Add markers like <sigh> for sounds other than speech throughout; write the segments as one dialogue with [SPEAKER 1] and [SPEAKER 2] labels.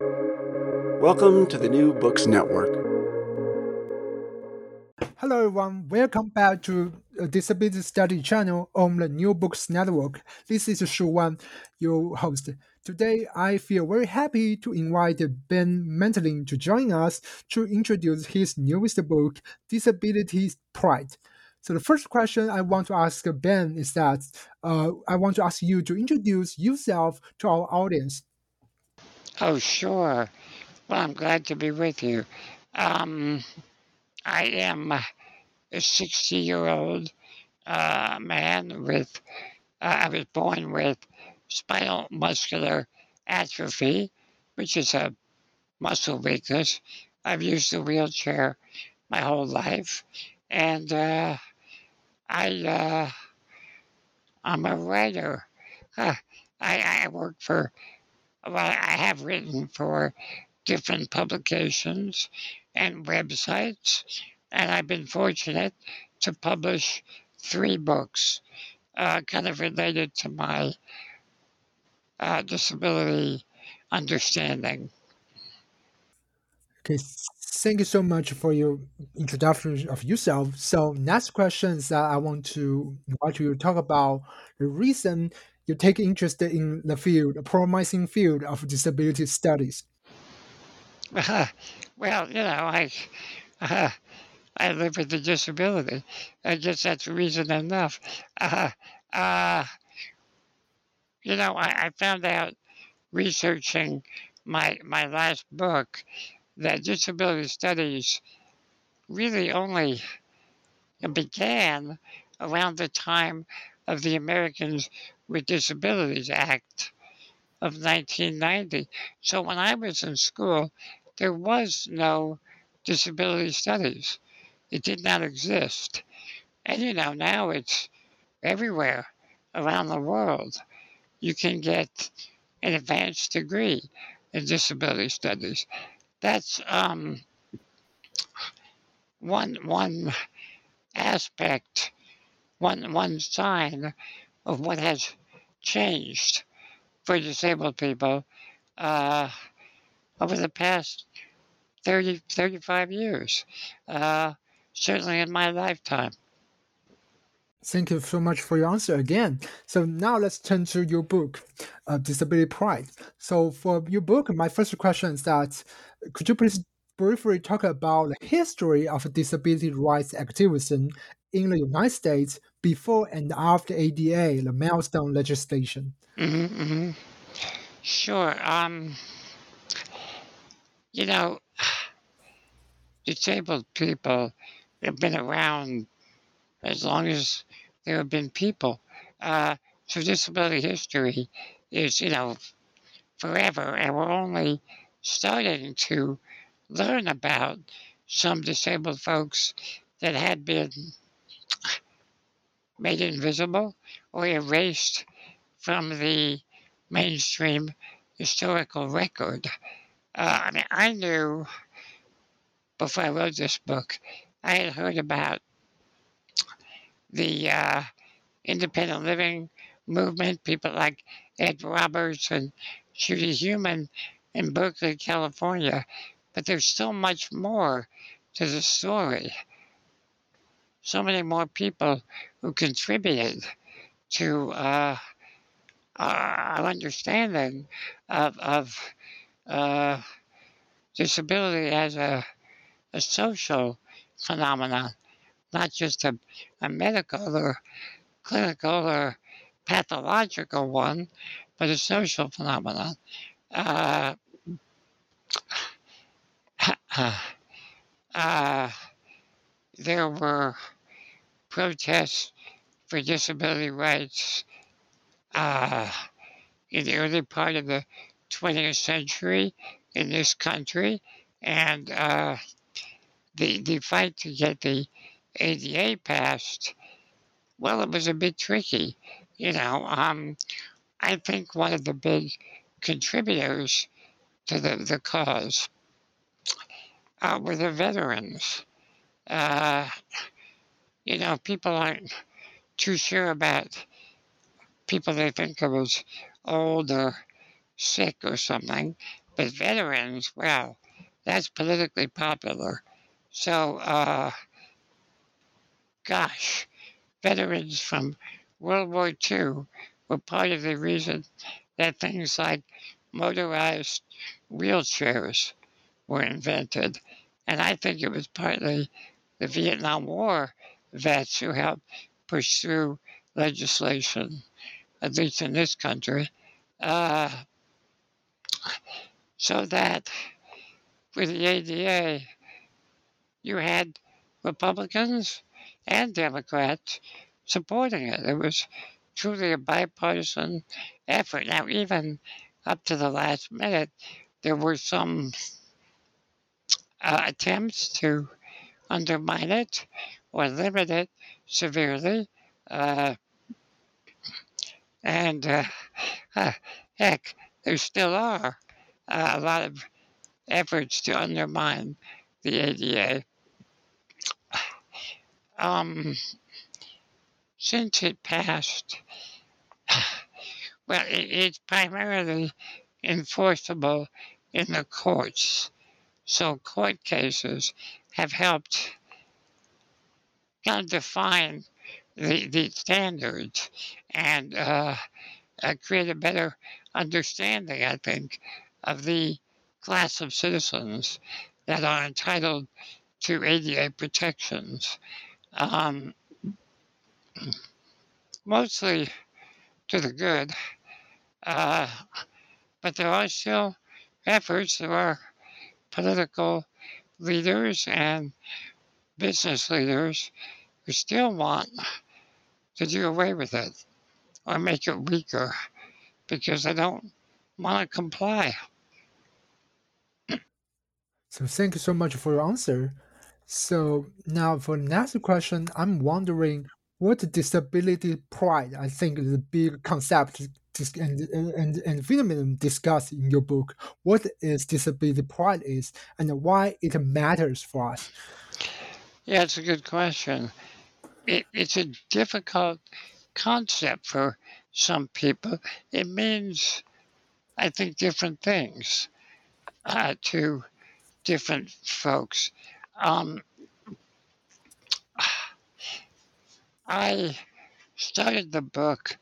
[SPEAKER 1] Welcome to the New Books Network.
[SPEAKER 2] Hello, everyone. Welcome back to a Disability Study channel on the New Books Network. This is Shu Wan, your host. Today, I feel very happy to invite Ben Mattlin to join us to introduce his newest book, Disability Pride. So the first question I want to ask Ben is that uh, I want to ask you to introduce yourself to our audience.
[SPEAKER 3] Oh, sure. Well, I'm glad to be with you. Um, I am a 60 year old uh, man with, uh, I was born with spinal muscular atrophy, which is a muscle weakness. I've used a wheelchair my whole life, and uh, I, uh, I'm a writer. I, I work for, well, I have written for different publications and websites, and I've been fortunate to publish three books uh, kind of related to my uh, disability understanding.
[SPEAKER 2] Okay, thank you so much for your introduction of yourself. So, next question is that I want to invite you talk about the reason you take interest in the field, a promising field of disability studies.
[SPEAKER 3] Uh, well, you know, I uh, I live with a disability. I guess that's reason enough. Uh, uh, you know, I, I found out researching my my last book that disability studies really only began around the time of the Americans with Disabilities Act of 1990. So when I was in school, there was no disability studies. It did not exist. And you know, now it's everywhere around the world. You can get an advanced degree in disability studies. That's um, one one aspect, one one sign of what has changed for disabled people uh, over the past 30, 35 years, uh, certainly in my lifetime.
[SPEAKER 2] Thank you so much for your answer again. So now let's turn to your book, uh, Disability Pride. So for your book, my first question is that could you please briefly talk about the history of disability rights activism in the United States before and after ADA, the milestone legislation?
[SPEAKER 3] Mm-hmm, mm-hmm. Sure. Um, you know, disabled people have been around as long as there have been people. Uh, so disability history is, you know, forever, and we're only starting to learn about some disabled folks that had been made invisible or erased from the mainstream historical record. Uh, I mean, I knew before I wrote this book, I had heard about the uh, independent living movement, people like Ed Roberts and Judy Heumann in Berkeley, California. But there's so much more to the story. So many more people who contributed to uh, our understanding of, of uh, disability as a, a social phenomenon, not just a, a medical or clinical or pathological one, but a social phenomenon. Uh, <sighs> uh, there were protests for disability rights uh, in the early part of the 20th century in this country, and uh, the the fight to get the ADA passed, well, it was a bit tricky. You know, um, I think one of the big contributors to the, the cause uh, were the veterans. Uh, you know, people aren't too sure about people they think of as old or sick or something, but veterans, well, that's politically popular. So, uh, gosh, veterans from World War II were part of the reason that things like motorized wheelchairs were invented. And I think it was partly the Vietnam War vets who help push through legislation, at least in this country, uh, so that with the ADA, you had Republicans and Democrats supporting it. It was truly a bipartisan effort. Now, even up to the last minute, there were some uh, attempts to undermine it or limit it severely. Uh, and uh, heck, there still are uh, a lot of efforts to undermine the ADA. Um, since it passed, well, it, it's primarily enforceable in the courts. So court cases have helped kind of define the, the standards and uh, uh, create a better understanding, I think, of the class of citizens that are entitled to ADA protections. Um, mostly to the good. Uh, but there are still efforts, there are political leaders and business leaders who still want to do away with it or make it weaker because they don't want to comply.
[SPEAKER 2] So thank you so much for your answer. So now for the next question, I'm wondering what disability pride I think is a big concept and and and phenomenon discussed in your book. What is disability pride is and why it matters for us.
[SPEAKER 3] Yeah, it's a good question. It, it's a difficult concept for some people. It means, I think, different things uh, to different folks. Um, I started the book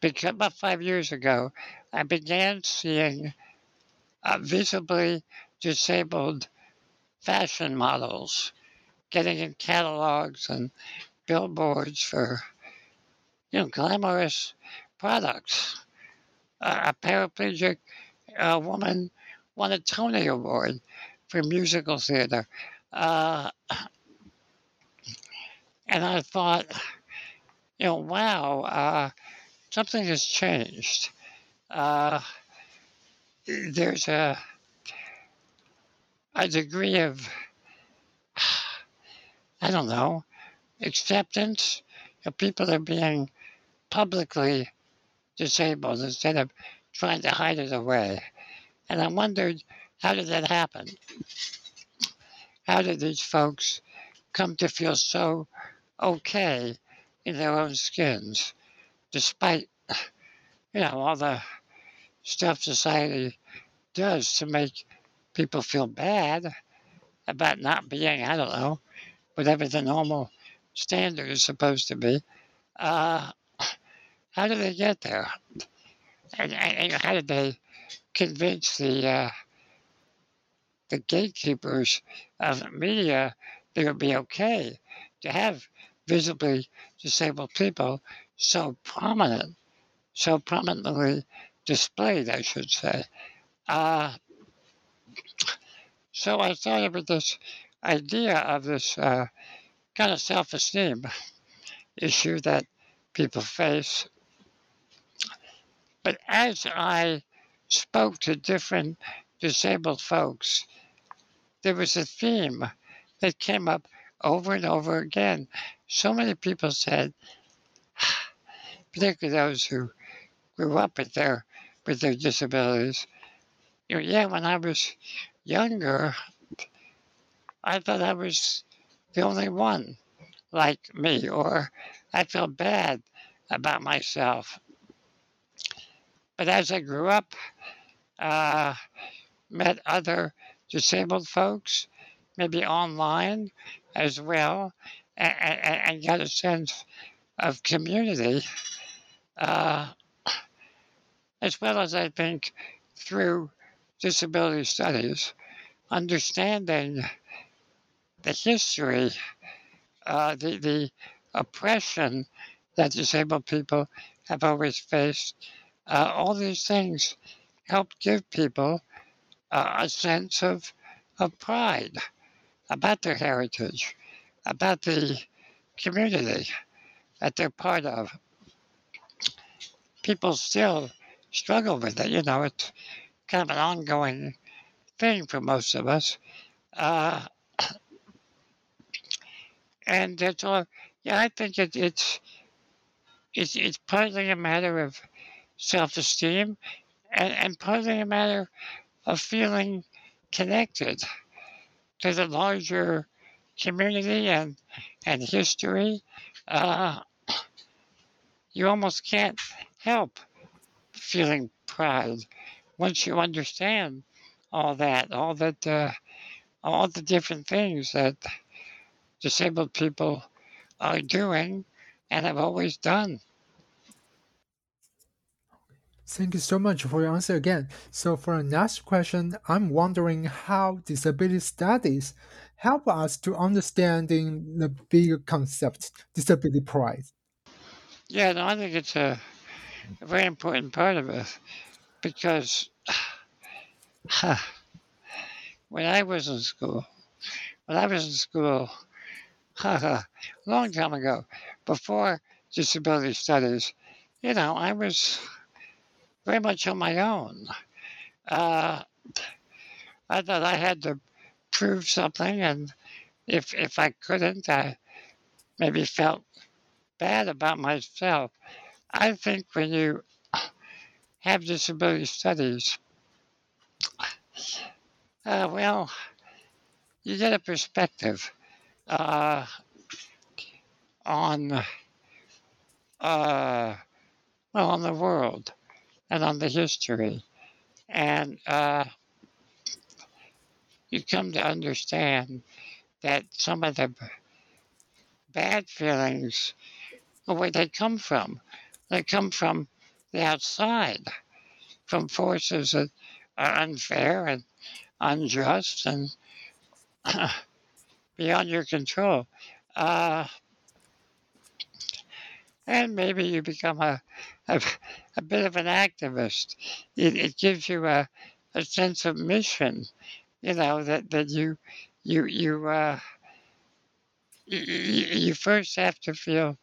[SPEAKER 3] because about five years ago, I began seeing uh, visibly disabled fashion models getting in catalogs and billboards for you know glamorous products. Uh, a paraplegic uh, woman won a Tony Award for musical theater. Uh, and I thought, you know, wow, uh, something has changed. Uh, there's a a degree of <sighs> I don't know acceptance of people are being publicly disabled instead of trying to hide it away. And I wondered, how did that happen? How did these folks come to feel so okay in their own skins, despite, you know, all the stuff society does to make people feel bad about not being, I don't know, whatever the normal standard is supposed to be. Uh, how did they get there? And, and how did they convince the uh, the gatekeepers of media that it would be okay to have visibly disabled people so prominent, so prominently displayed, I should say. Uh, so I thought of this idea of this uh, kind of self esteem issue that people face. But as I spoke to different disabled folks, there was a theme that came up over and over again. So many people said, <sighs> particularly those who grew up with their with their disabilities, you know, yeah, when I was younger, I thought I was the only one like me, or I felt bad about myself. But as I grew up, uh, met other disabled folks, maybe online as well, and, and, and got a sense of community, uh, as well as I think through disability studies, understanding the history, uh, the, the oppression that disabled people have always faced. Uh, all these things help give people uh, a sense of, of pride about their heritage, about the community that they're part of. People still struggle with it. You know, it's kind of an ongoing thing for most of us. Uh, and it's all, yeah, I think it, it's, it's, it's partly a matter of self esteem and, and partly a matter of feeling connected to the larger community and, and history. Uh, you almost can't help feeling pride once you understand all that, all that, uh, all the different things that disabled people are doing and have always done.
[SPEAKER 2] Thank you so much for your answer again. So for the next question, I'm wondering how disability studies help us to understanding the bigger concept, disability pride.
[SPEAKER 3] Yeah, no, I think it's a, a very important part of it because <sighs> when I was in school, when I was in school, <laughs> long time ago, before disability studies, you know, I was very much on my own. Uh, I thought I had to prove something, and if if I couldn't, I maybe felt bad about myself. I think when you have disability studies, uh, well, you get a perspective uh, on uh, well, on the world and on the history, and uh, you come to understand that some of the bad feelings, where they come from, they come from the outside, from forces that are unfair and unjust and <clears throat> beyond your control. Uh, and maybe you become a, a, a bit of an activist. It, it gives you a, a sense of mission, you know, that, that you, you, you, uh, you, you first have to feel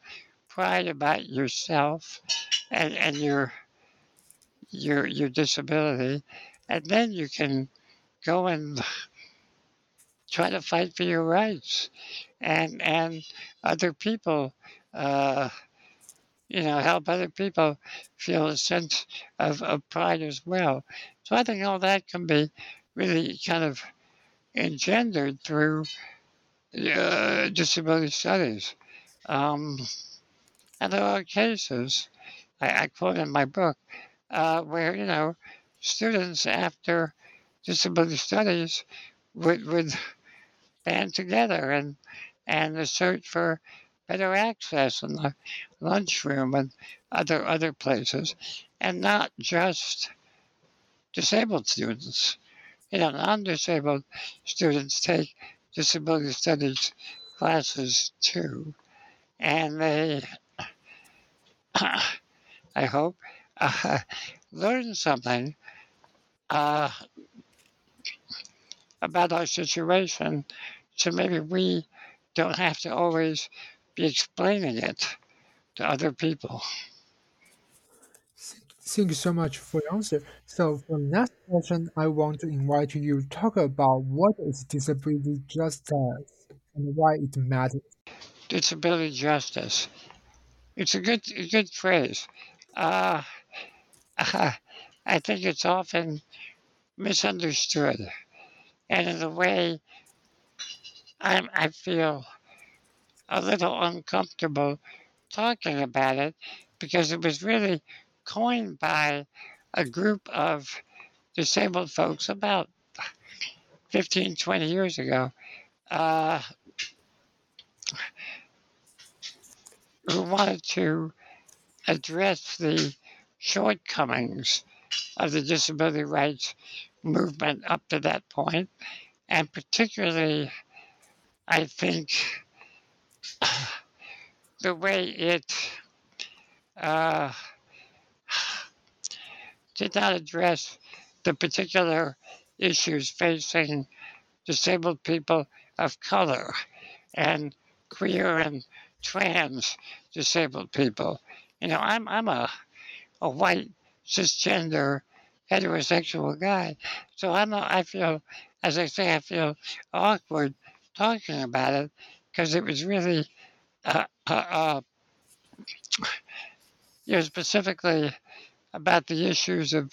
[SPEAKER 3] pride about yourself and, and your, your, your disability. And then you can go and try to fight for your rights and and other people uh, you know help other people feel a sense of, of pride as well. So i think all that can be really kind of engendered through uh, disability studies. Um, and there are cases I, I quote in my book uh, where you know students after disability studies would would band together and and the search for better access in the lunchroom and other other places, and not just disabled students. You know, non-disabled students take disability studies classes too, and they, <coughs> I hope, uh, <laughs> learn something uh, about our situation so maybe we don't have to always be explaining it to other people.
[SPEAKER 2] Thank you so much for your answer. So for the next question, I want to invite you to talk about what is disability justice and why it matters.
[SPEAKER 3] Disability justice. It's a good, a good phrase. Uh, I think it's often misunderstood, and in a way, I'm, I feel a little uncomfortable talking about it because it was really coined by a group of disabled folks about 15, 20 years ago uh, who wanted to address the shortcomings of the disability rights movement up to that point, and particularly, I think, the way it uh, did not address the particular issues facing disabled people of color and queer and trans disabled people. You know, I'm I'm a a white cisgender heterosexual guy, so I'm a, I feel as I say I feel awkward talking about it because it was really uh, uh, uh, you know specifically about the issues of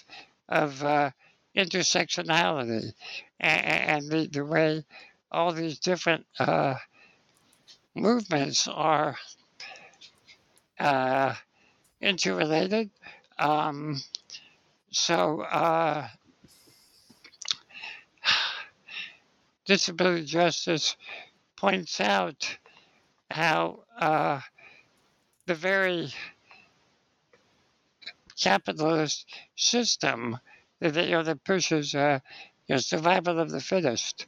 [SPEAKER 3] of uh, intersectionality and, and the, the way all these different uh, movements are uh, interrelated. Um, so, uh, disability justice points out how uh, the very capitalist system that you know that pushes uh, you know, survival of the fittest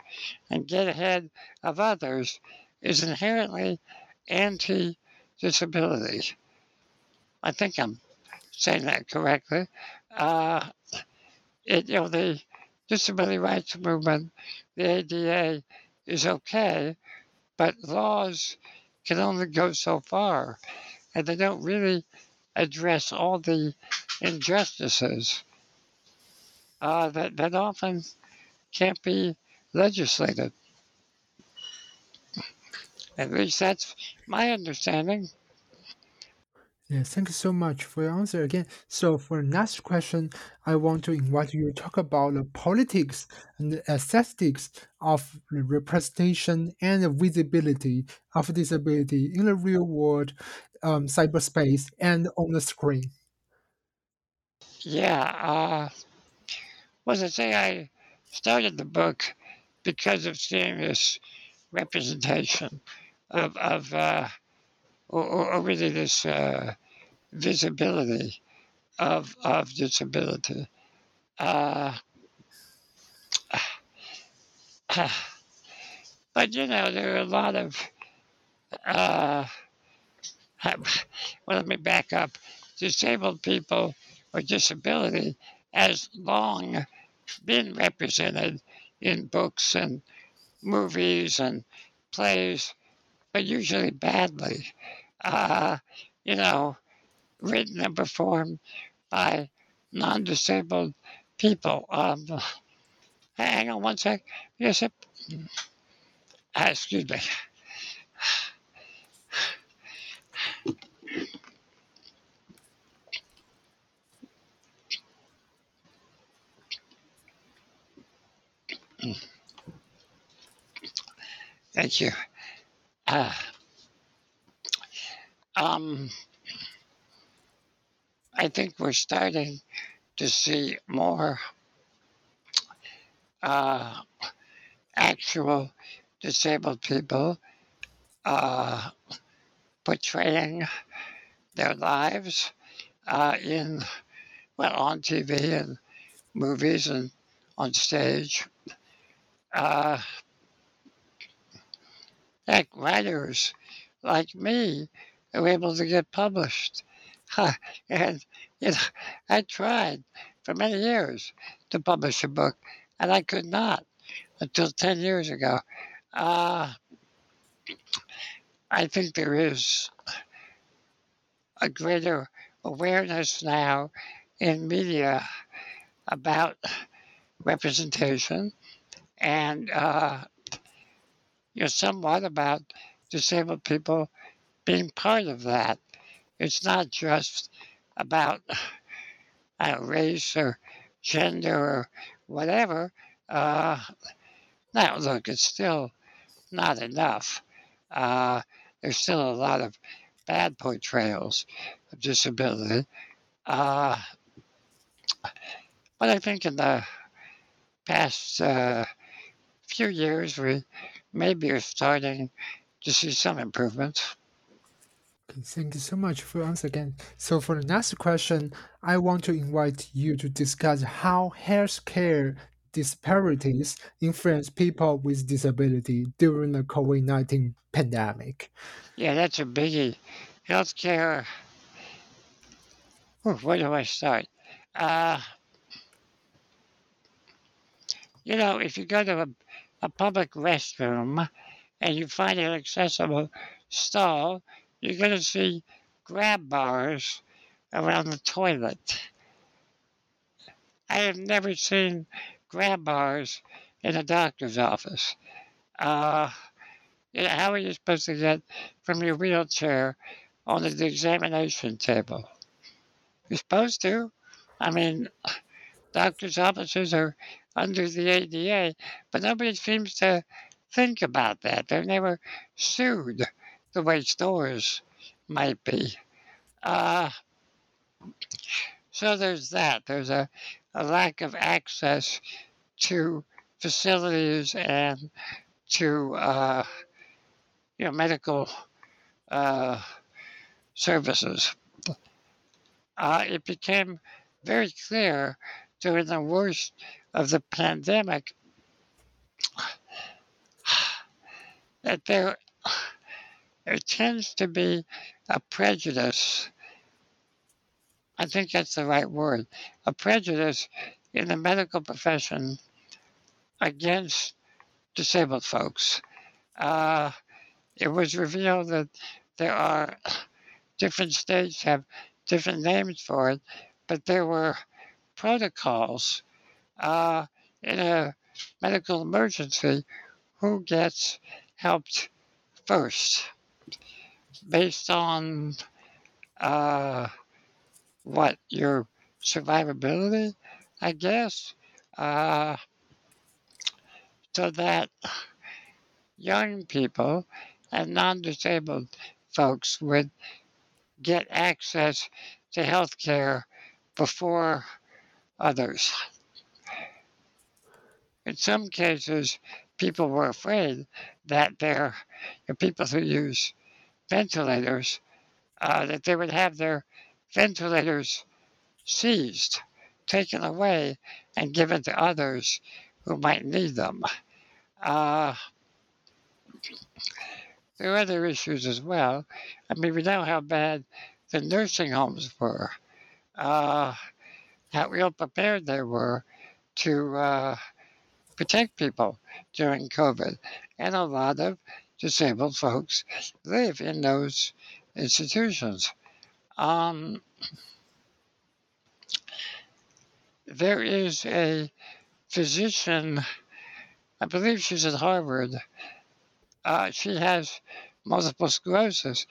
[SPEAKER 3] and get ahead of others is inherently anti-disability. I think I'm saying that correctly. Uh, it, you know, the disability rights movement, the ADA, is okay, but laws can only go so far, and they don't really address all the injustices uh, that, that often can't be legislated. At least that's my understanding.
[SPEAKER 2] Yeah, thank you so much for your answer again. So for the next question, I want to invite you to talk about the politics and the aesthetics of the representation and the visibility of disability in the real world, um, cyberspace, and on the screen.
[SPEAKER 3] Yeah, uh, was I say I started the book because of seeing this representation of, of uh, or, or really this uh, visibility of, of disability. Uh, <sighs> but you know, there are a lot of, uh, <sighs> well, let me back up. Disabled people or disability has long been represented in books and movies and plays, but usually badly. Uh, you know, written and performed by non disabled people. Um, hang on one sec. Yes, it, uh, excuse me. Thank you. Uh, um, I think we're starting to see more uh, actual disabled people uh, portraying their lives uh, in, well, on TV and movies and on stage. Uh, like writers like me are able to get published. <laughs> and you know, I tried for many years to publish a book, and I could not until 10 years ago. Uh, I think there is a greater awareness now in media about representation and uh, you know somewhat about disabled people being part of that. It's not just about uh, race or gender or whatever. Uh, now, look, it's still not enough. Uh, there's still a lot of bad portrayals of disability. Uh, but I think in the past uh, few years, we maybe are starting to see some improvements.
[SPEAKER 2] Thank you so much for once again. So for the next question, I want to invite you to discuss how healthcare disparities influence people with disability during the COVID-19 pandemic.
[SPEAKER 3] Yeah, that's a biggie. Healthcare. Ooh, where do I start? Uh, you know, if you go to a, a public restroom and you find an accessible stall, you're going to see grab bars around the toilet. I have never seen grab bars in a doctor's office. Uh, how are you supposed to get from your wheelchair onto the examination table? You're supposed to. I mean, doctors' offices are under the ADA, but nobody seems to think about that. They're never sued the way stores might be. Uh, so there's that. There's a, a lack of access to facilities and to uh, you know medical uh, services. Uh, it became very clear during the worst of the pandemic that there there tends to be a prejudice. I think that's the right word. A prejudice in the medical profession against disabled folks. Uh, it was revealed that there are <coughs> different states have different names for it, but there were protocols uh, in a medical emergency who gets helped first based on uh, what your survivability, I guess, uh, so that young people and non-disabled folks would get access to health care before others. In some cases, people were afraid that there are people who use ventilators, uh, that they would have their ventilators seized, taken away, and given to others who might need them. Uh, there are other issues as well. I mean, we know how bad the nursing homes were, uh, how ill prepared they were to uh, protect people during COVID. And a lot of disabled folks live in those institutions. Um, there is a physician, I believe she's at Harvard. Uh, she has multiple sclerosis,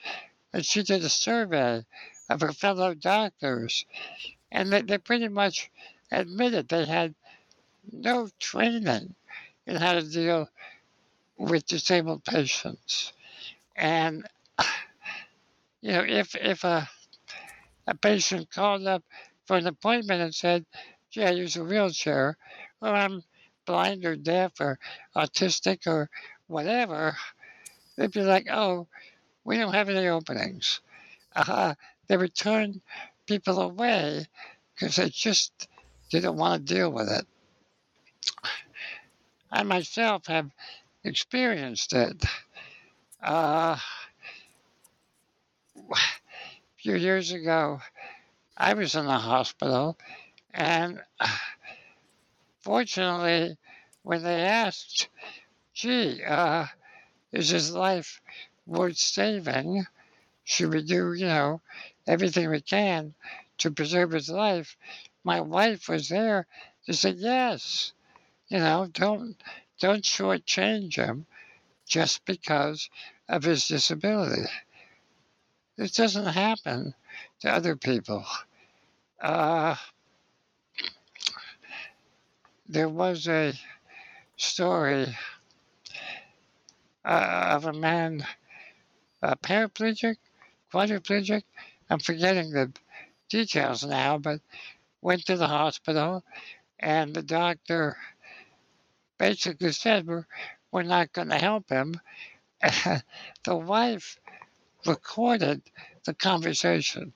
[SPEAKER 3] and she did a survey of her fellow doctors, and they, they pretty much admitted they had no training in how to deal with disabled patients. And, <sighs> you know, if, if a, a patient called up for an appointment and said, gee, I use a wheelchair, or I'm blind or deaf or autistic or whatever, they'd be like, oh, we don't have any openings. Uh, they would turn people away because they just didn't want to deal with it. I myself have experienced it. Uh, a few years ago, I was in the hospital, and fortunately, when they asked, gee, uh, is his life worth saving? Should we do, you know, everything we can to preserve his life, my wife was there to say, yes, you know, don't don't shortchange him just because of his disability. This doesn't happen to other people. Uh, there was a story uh, of a man, a paraplegic, quadriplegic. I'm forgetting the details now, but went to the hospital, and the doctor basically said, "We're not going to help him." <laughs> the wife recorded the conversation.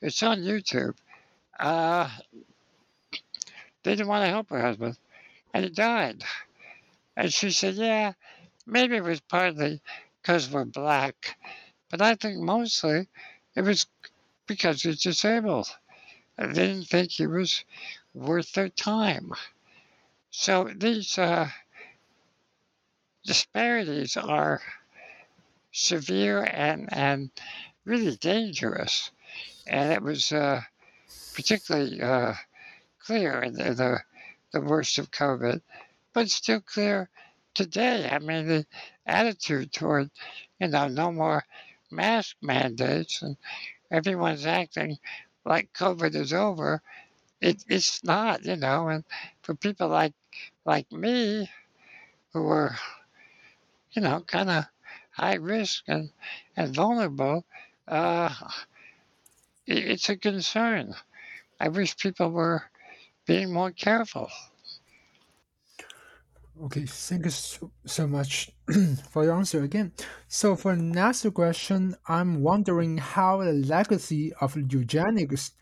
[SPEAKER 3] It's on YouTube. Uh, they didn't want to help her husband, and he died. And she said, "Yeah, maybe it was partly because we're black, but I think mostly it was because he's disabled. They didn't think he was worth their time. So these uh, disparities are severe and, and really dangerous. And it was uh, particularly uh, clear in the, the, the worst of COVID, but still clear today. I mean, the attitude toward, you know, no more mask mandates and everyone's acting like COVID is over. It, it's not, you know, and for people like like me, who were, you know, kind of high risk and, and vulnerable, uh, it, it's a concern. I wish people were being more careful.
[SPEAKER 2] Okay, thank you so, so much <clears throat> for your answer again. So for the next question, I'm wondering how the legacy of eugenics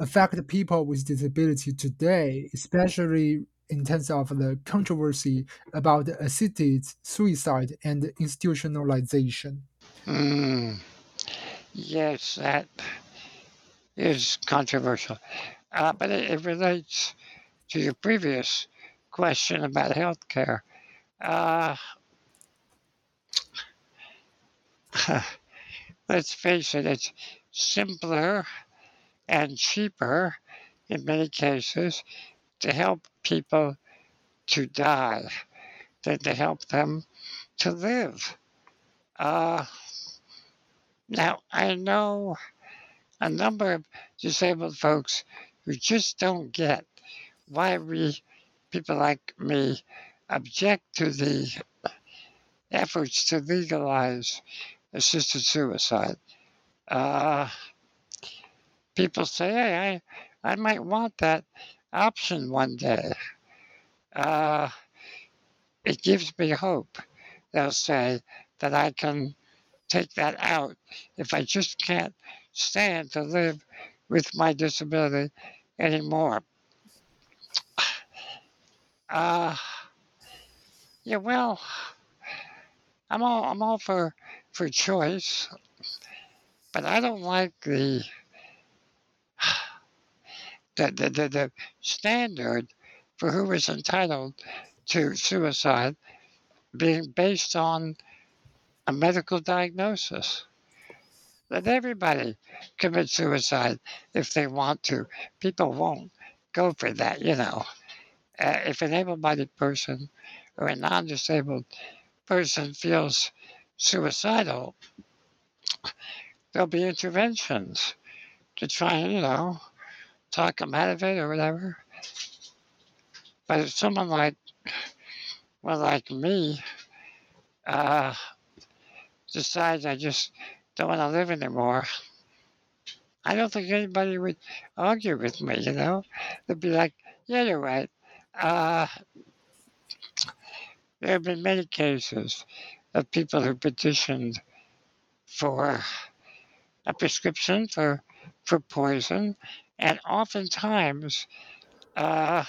[SPEAKER 2] affect people with disability today, especially in terms of the controversy about assisted suicide and institutionalization.
[SPEAKER 3] Mm, yes, that is controversial, uh, but it, it relates to your previous question about healthcare. Uh, <laughs> let's face it, it's simpler and cheaper in many cases to help people to die than to help them to live. Uh, now, I know a number of disabled folks who just don't get why we people like me object to the efforts to legalize assisted suicide. Uh, people say, hey, I, I might want that option one day. Uh, it gives me hope, they'll say, that I can take that out if I just can't stand to live with my disability anymore. <sighs> Uh, yeah, well, I'm all I'm all for for choice, but I don't like the the the, the, the standard for who is entitled to suicide being based on a medical diagnosis. Let everybody commit suicide if they want to. People won't go for that, you know uh, if an able-bodied person or a non-disabled person feels suicidal, there'll be interventions to try and, you know, talk them out of it or whatever. But if someone like, well, like me, uh, decides I just don't want to live anymore, I don't think anybody would argue with me, you know? They'd be like, yeah, you're right. Uh, there have been many cases of people who petitioned for a prescription for for poison, and oftentimes uh,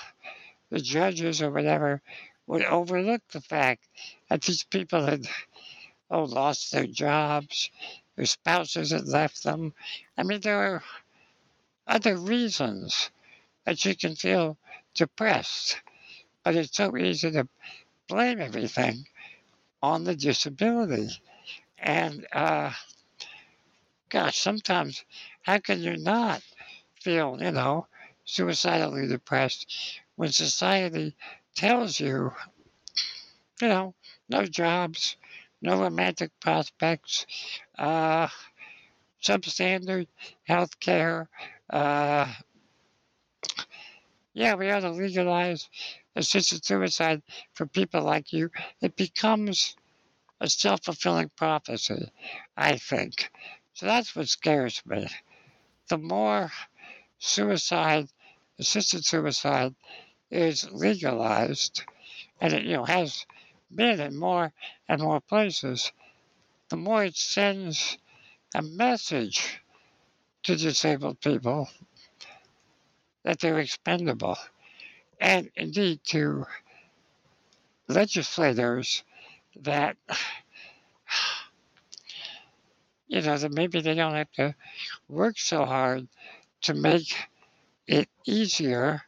[SPEAKER 3] the judges or whatever would overlook the fact that these people had oh lost their jobs, their spouses had left them. I mean, there are other reasons that you can feel depressed. But it's so easy to blame everything on the disability. And uh, gosh, sometimes how can you not feel, you know, suicidally depressed when society tells you, you know, no jobs, no romantic prospects, uh, substandard health care. Uh, yeah, we ought to legalize assisted suicide for people like you. It becomes a self fulfilling prophecy, I think. So that's what scares me. The more suicide, assisted suicide, is legalized, and it you know has been in more and more places, the more it sends a message to disabled people that they're expendable, and indeed to legislators that <sighs> you know that maybe they don't have to work so hard to make it easier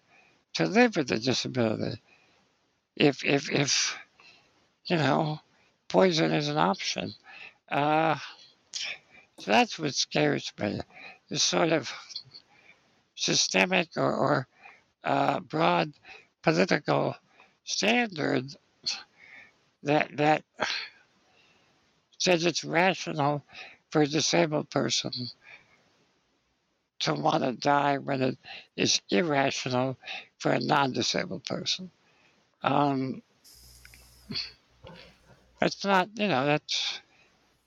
[SPEAKER 3] to live with a disability. If if if you know poison is an option. Uh, so that's what scares me. This sort of systemic or, or uh, broad political standard that that says it's rational for a disabled person to want to die when it is irrational for a non-disabled person. Um, that's not, you know, that's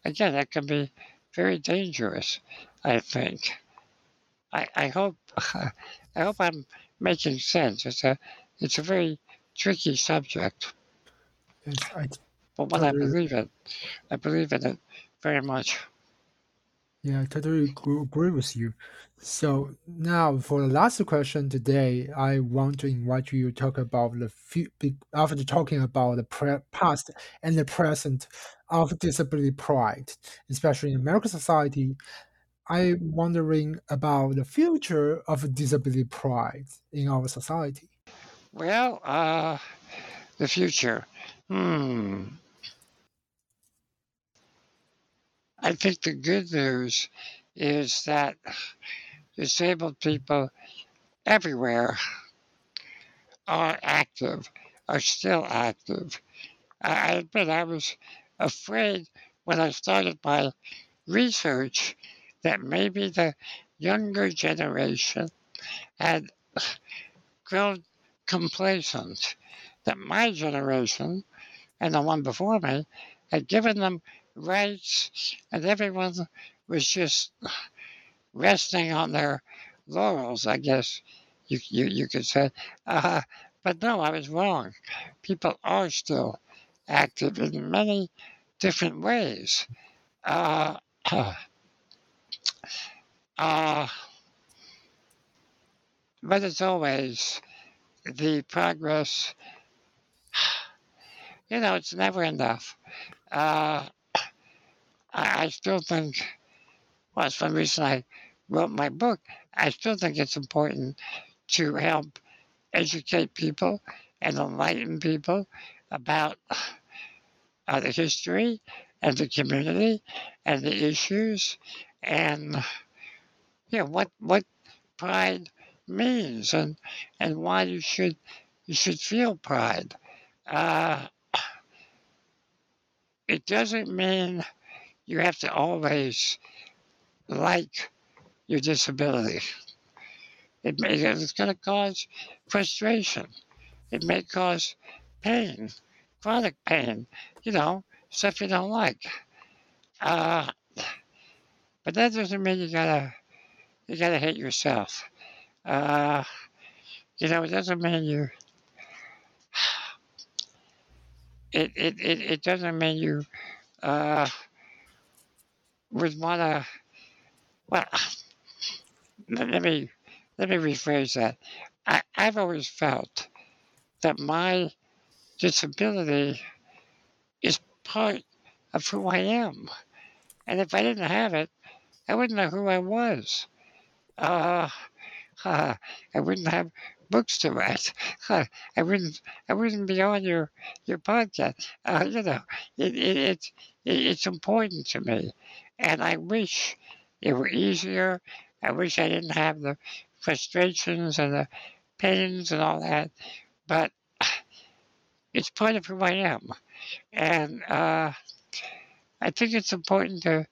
[SPEAKER 3] again that can be very dangerous. I think. I, I hope <laughs> I hope I'm making sense. It's a it's a very tricky subject.
[SPEAKER 2] Yes, I
[SPEAKER 3] But what I believe in, I believe in it very much.
[SPEAKER 2] Yeah, I totally agree with you. So now for the last question today, I want to invite you to talk about the be- after talking about the pre- past and the present of disability pride, especially in American society. I'm wondering about the future of disability pride in our society.
[SPEAKER 3] Well, uh, the future. Hmm. I think the good news is that disabled people everywhere are active, are still active. I admit I was afraid when I started my research that maybe the younger generation had grown complacent, that my generation and the one before me had given them rights and everyone was just resting on their laurels, I guess you, you, you could say. Uh, but no, I was wrong. People are still active in many different ways. Uh, <clears throat> uh, but it's always the progress, <sighs> you know, it's never enough. Uh, I, I still think, well, it's one reason I wrote my book. I still think it's important to help educate people and enlighten people about uh, the history and the community and the issues and you know what what pride means and and why you should you should feel pride. Uh, it doesn't mean you have to always like your disability. It may, it's going to cause frustration. It may cause pain, chronic pain, you know, stuff you don't like. Uh, but that doesn't mean you gotta you gotta hate yourself. Uh, you know, it doesn't mean you. <sighs> It it, it, it doesn't mean you uh, would wanna. Well, let me let me rephrase that. I, I've always felt that my disability is part of who I am. And if I didn't have it, I wouldn't know who I was. Uh, <laughs> I wouldn't have books to write. <laughs> I wouldn't. I wouldn't be on your your podcast. Uh, you know, it, it, it, it it's important to me, and I wish it were easier. I wish I didn't have the frustrations and the pains and all that, but <sighs> it's part of who I am. And uh, I think it's important to,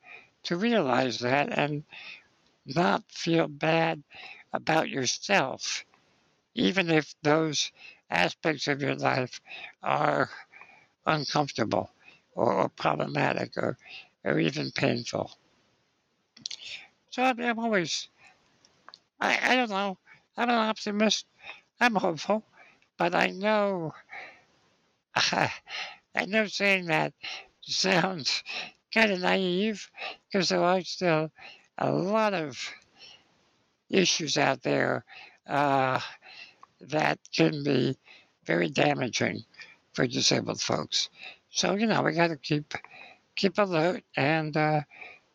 [SPEAKER 3] to realize that and not feel bad about yourself, even if those aspects of your life are uncomfortable or, problematic or, or even painful. So I'm, I'm always, I, I don't know, I'm an optimist, I'm hopeful, but I know, <laughs> I know saying that sounds kind of naive because there are still a lot of issues out there uh, that can be very damaging for disabled folks. So you know we got to keep keep alert and uh,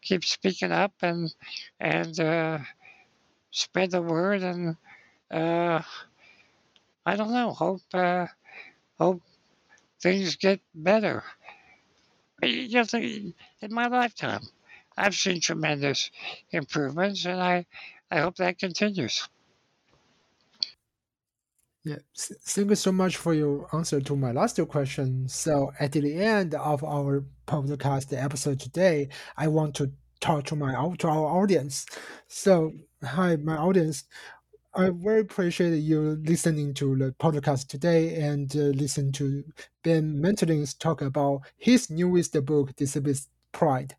[SPEAKER 3] keep speaking up and and uh, spread the word and uh, I don't know hope uh, hope things get better. Know, in my lifetime, I've seen tremendous improvements, and I I hope that continues.
[SPEAKER 2] Yeah, thank you so much for your answer to my last question. So at the end of our podcast episode today, I want to talk to my to our audience. So hi, my audience. I very appreciate you listening to the podcast today and uh, listen to Ben Mattlin's talk about his newest book, Disability Pride.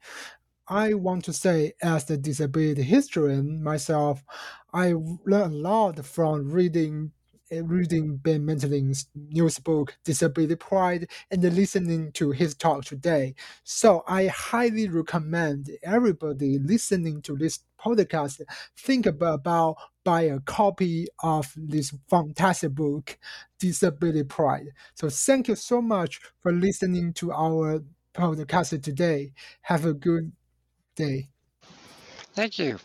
[SPEAKER 2] I want to say, as the disability historian myself, I learned a lot from reading reading Ben Mattlin's news book, Disability Pride, and listening to his talk today. So I highly recommend everybody listening to this podcast think about buy a copy of this fantastic book, Disability Pride. So thank you so much for listening to our podcast today. Have a good day.
[SPEAKER 3] Thank you.